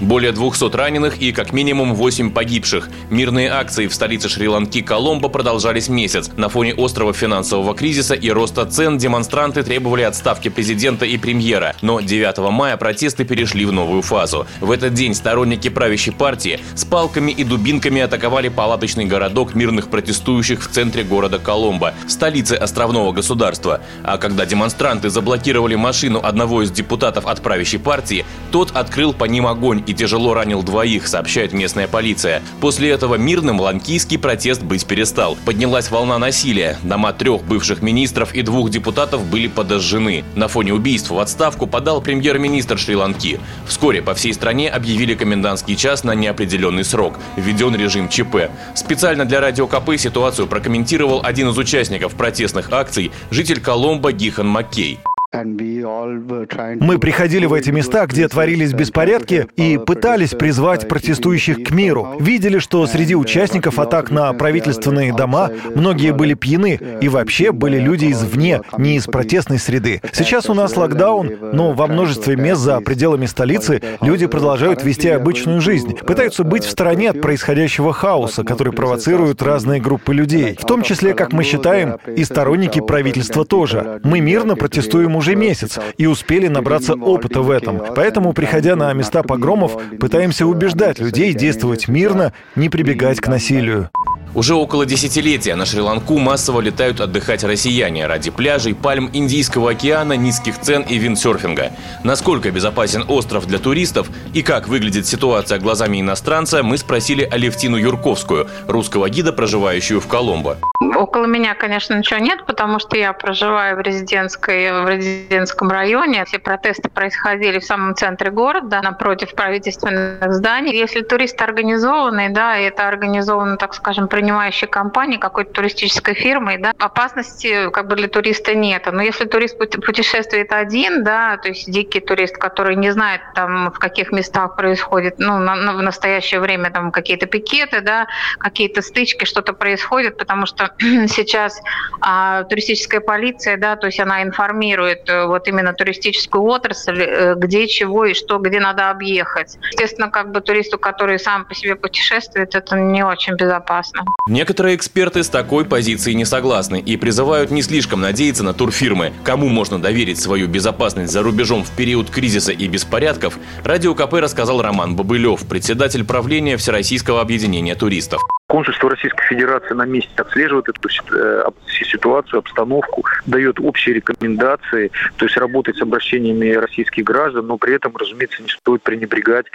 Более 200 раненых и как минимум 8 погибших. Мирные акции в столице Шри-Ланки Коломбо продолжались месяц. На фоне острого финансового кризиса и роста цен демонстранты требовали отставки президента и премьера. Но 9 мая протесты перешли в новую фазу. В этот день сторонники правящей партии с палками и дубинками атаковали палаточный городок мирных протестующих в центре города Коломбо, столице островного государства. А когда демонстранты заблокировали машину одного из депутатов от правящей партии, тот открыл по ним огонь и тяжело ранил двоих, сообщает местная полиция. После этого мирным ланкийский протест быть перестал. Поднялась волна насилия. Дома трех бывших министров и двух депутатов были подожжены. На фоне убийств в отставку подал премьер-министр Шри-Ланки. Вскоре по всей стране объявили комендантский час на неопределенный срок. Введен режим ЧП. Специально для Радио КП ситуацию прокомментировал один из участников протестных акций, житель Коломбо Гихан Маккей. Мы приходили в эти места, где творились беспорядки, и пытались призвать протестующих к миру. Видели, что среди участников атак на правительственные дома многие были пьяны, и вообще были люди извне, не из протестной среды. Сейчас у нас локдаун, но во множестве мест за пределами столицы люди продолжают вести обычную жизнь, пытаются быть в стороне от происходящего хаоса, который провоцируют разные группы людей, в том числе, как мы считаем, и сторонники правительства тоже. Мы мирно протестуем уже месяц и успели набраться опыта в этом. Поэтому, приходя на места погромов, пытаемся убеждать людей действовать мирно, не прибегать к насилию. Уже около десятилетия на Шри-Ланку массово летают отдыхать россияне ради пляжей, пальм Индийского океана, низких цен и виндсерфинга. Насколько безопасен остров для туристов и как выглядит ситуация глазами иностранца, мы спросили Алевтину Юрковскую, русского гида, проживающую в Коломбо. Около меня, конечно, ничего нет, потому что я проживаю в, резидентской, в резидентском районе. Все протесты происходили в самом центре города, напротив правительственных зданий. Если туристы организованные, да, и это организовано, так скажем, принимающей компании, какой-то туристической фирмой, да, опасности как бы для туриста нет. Но если турист путешествует один, да, то есть дикий турист, который не знает там, в каких местах происходит, ну, на, на, в настоящее время там какие-то пикеты, да, какие-то стычки, что-то происходит, потому что сейчас а, туристическая полиция, да, то есть она информирует э, вот именно туристическую отрасль, э, где чего и что, где надо объехать. Естественно, как бы туристу, который сам по себе путешествует, это не очень безопасно. Некоторые эксперты с такой позицией не согласны и призывают не слишком надеяться на турфирмы. Кому можно доверить свою безопасность за рубежом в период кризиса и беспорядков, Радио КП рассказал Роман Бобылев, председатель правления Всероссийского объединения туристов. Консульство Российской Федерации на месте отслеживает эту э, ситуацию, обстановку, дает общие рекомендации, то есть работает с обращениями российских граждан, но при этом, разумеется, не стоит пренебрегать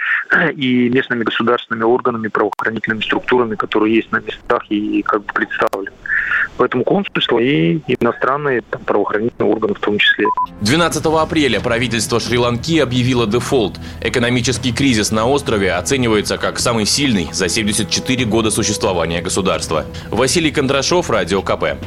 и местными государственными органами, правоохранительными структурами, которые есть на местах и как бы представлены. Поэтому консульство и иностранные там, правоохранительные органы в том числе. 12 апреля правительство Шри-Ланки объявило дефолт. Экономический кризис на острове оценивается как самый сильный за 74 года существования государства. Василий Кондрашов, Радио КП.